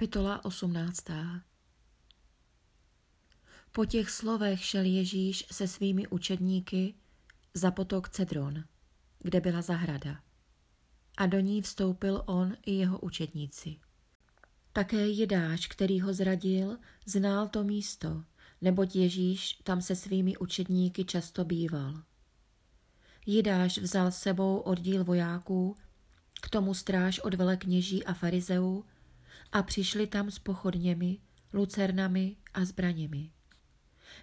Kapitola 18. Po těch slovech šel Ježíš se svými učedníky za potok Cedron, kde byla zahrada. A do ní vstoupil on i jeho učedníci. Také Jidáš, který ho zradil, znal to místo, neboť Ježíš tam se svými učedníky často býval. Jidáš vzal sebou oddíl vojáků, k tomu stráž od velekněží a farizeů a přišli tam s pochodněmi, lucernami a zbraněmi.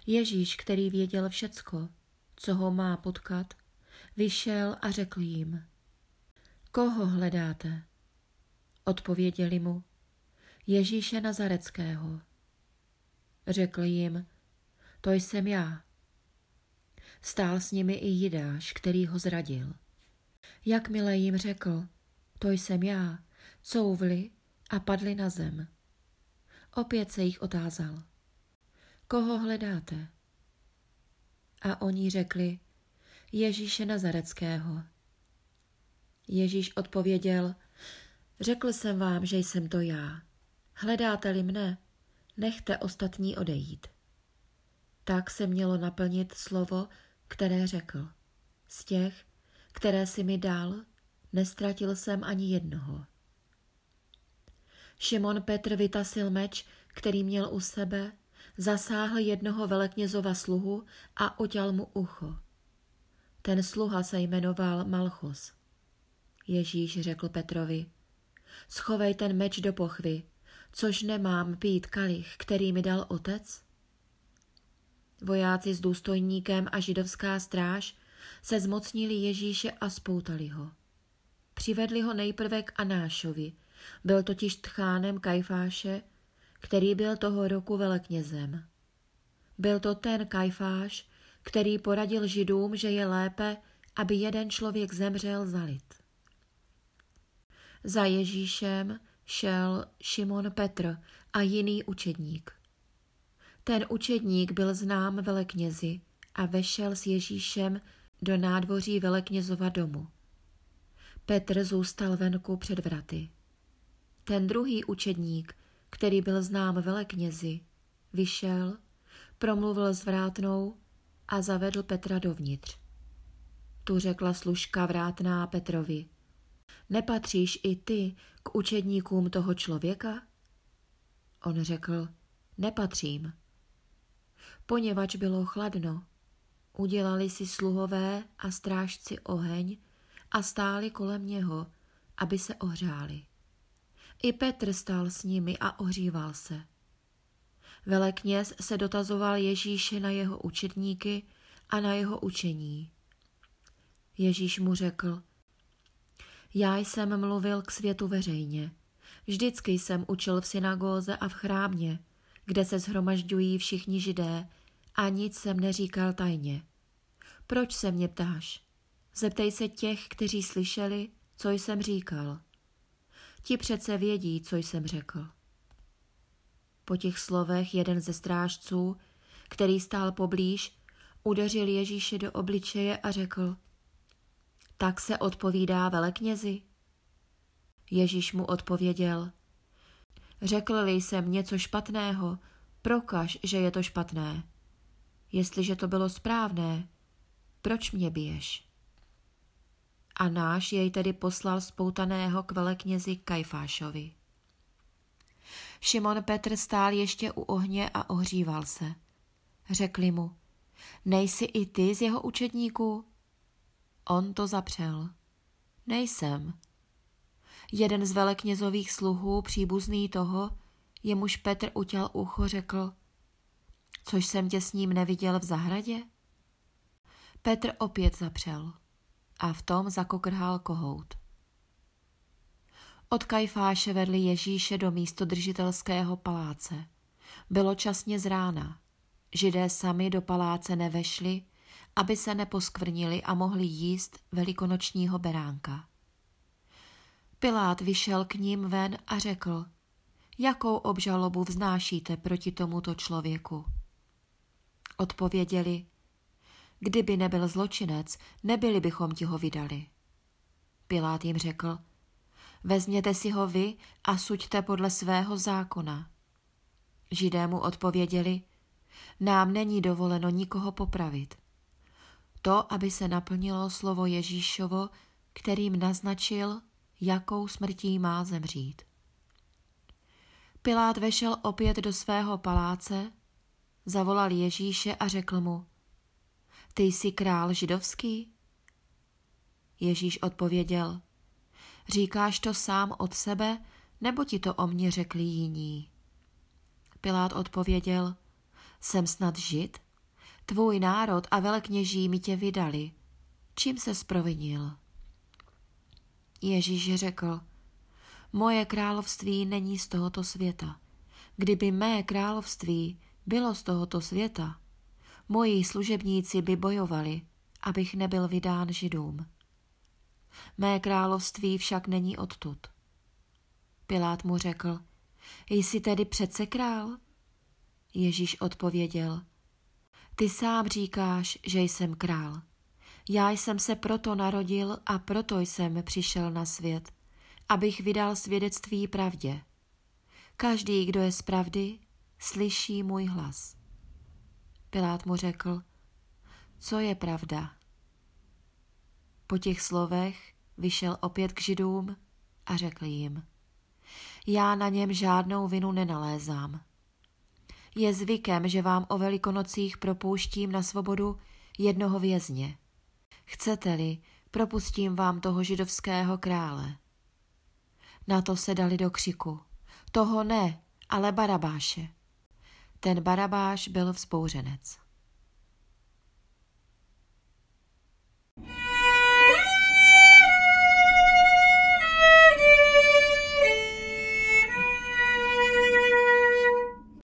Ježíš, který věděl všecko, co ho má potkat, vyšel a řekl jim, koho hledáte? Odpověděli mu, Ježíše Nazareckého. Řekl jim, to jsem já. Stál s nimi i Jidáš, který ho zradil. Jakmile jim řekl, to jsem já, couvli a padli na zem. Opět se jich otázal. Koho hledáte? A oni řekli, Ježíše Nazareckého. Ježíš odpověděl, řekl jsem vám, že jsem to já. Hledáte-li mne, nechte ostatní odejít. Tak se mělo naplnit slovo, které řekl. Z těch, které si mi dal, nestratil jsem ani jednoho. Šimon Petr vytasil meč, který měl u sebe, zasáhl jednoho veleknězova sluhu a oťal mu ucho. Ten sluha se jmenoval Malchus. Ježíš řekl Petrovi, schovej ten meč do pochvy, což nemám pít kalich, který mi dal otec? Vojáci s důstojníkem a židovská stráž se zmocnili Ježíše a spoutali ho. Přivedli ho nejprve k Anášovi, byl totiž tchánem Kajfáše, který byl toho roku veleknězem. Byl to ten Kajfáš, který poradil židům, že je lépe, aby jeden člověk zemřel za lid. Za Ježíšem šel Šimon Petr a jiný učedník. Ten učedník byl znám veleknězi a vešel s Ježíšem do nádvoří veleknězova domu. Petr zůstal venku před vraty. Ten druhý učedník, který byl znám veleknězi, vyšel, promluvil s vrátnou a zavedl Petra dovnitř. Tu řekla služka vrátná Petrovi. Nepatříš i ty k učedníkům toho člověka? On řekl, nepatřím. Poněvadž bylo chladno, udělali si sluhové a strážci oheň a stáli kolem něho, aby se ohřáli. I Petr stál s nimi a ohříval se. Velekněz se dotazoval Ježíše na jeho učedníky a na jeho učení. Ježíš mu řekl, já jsem mluvil k světu veřejně. Vždycky jsem učil v synagóze a v chrámě, kde se zhromažďují všichni židé a nic jsem neříkal tajně. Proč se mě ptáš? Zeptej se těch, kteří slyšeli, co jsem říkal. Ti přece vědí, co jsem řekl. Po těch slovech jeden ze strážců, který stál poblíž, udeřil Ježíše do obličeje a řekl, tak se odpovídá veleknězi. Ježíš mu odpověděl, řekl-li jsem něco špatného, prokaž, že je to špatné. Jestliže to bylo správné, proč mě biješ? A náš jej tedy poslal spoutaného k veleknězi Kajfášovi. Šimon Petr stál ještě u ohně a ohříval se. Řekli mu, nejsi i ty z jeho učedníků? On to zapřel. Nejsem. Jeden z veleknězových sluhů, příbuzný toho, jemuž Petr utěl ucho, řekl, což jsem tě s ním neviděl v zahradě? Petr opět zapřel a v tom zakokrhal kohout. Od Kajfáše vedli Ježíše do místodržitelského paláce. Bylo časně z rána. Židé sami do paláce nevešli, aby se neposkvrnili a mohli jíst velikonočního beránka. Pilát vyšel k ním ven a řekl, jakou obžalobu vznášíte proti tomuto člověku? Odpověděli, kdyby nebyl zločinec, nebyli bychom ti ho vydali. Pilát jim řekl, vezměte si ho vy a suďte podle svého zákona. Židé mu odpověděli, nám není dovoleno nikoho popravit. To, aby se naplnilo slovo Ježíšovo, kterým naznačil, jakou smrtí má zemřít. Pilát vešel opět do svého paláce, zavolal Ježíše a řekl mu, ty jsi král židovský? Ježíš odpověděl, říkáš to sám od sebe, nebo ti to o mně řekli jiní? Pilát odpověděl, jsem snad žid? Tvůj národ a velekněží mi tě vydali. Čím se sprovinil? Ježíš řekl, moje království není z tohoto světa. Kdyby mé království bylo z tohoto světa, moji služebníci by bojovali, abych nebyl vydán židům. Mé království však není odtud. Pilát mu řekl, jsi tedy přece král? Ježíš odpověděl, ty sám říkáš, že jsem král. Já jsem se proto narodil a proto jsem přišel na svět, abych vydal svědectví pravdě. Každý, kdo je z pravdy, slyší můj hlas. Pilát mu řekl, co je pravda? Po těch slovech vyšel opět k židům a řekl jim, já na něm žádnou vinu nenalézám. Je zvykem, že vám o velikonocích propouštím na svobodu jednoho vězně. Chcete-li, propustím vám toho židovského krále. Na to se dali do křiku. Toho ne, ale Barabáše. Ten Barabáš byl vzbouřenec.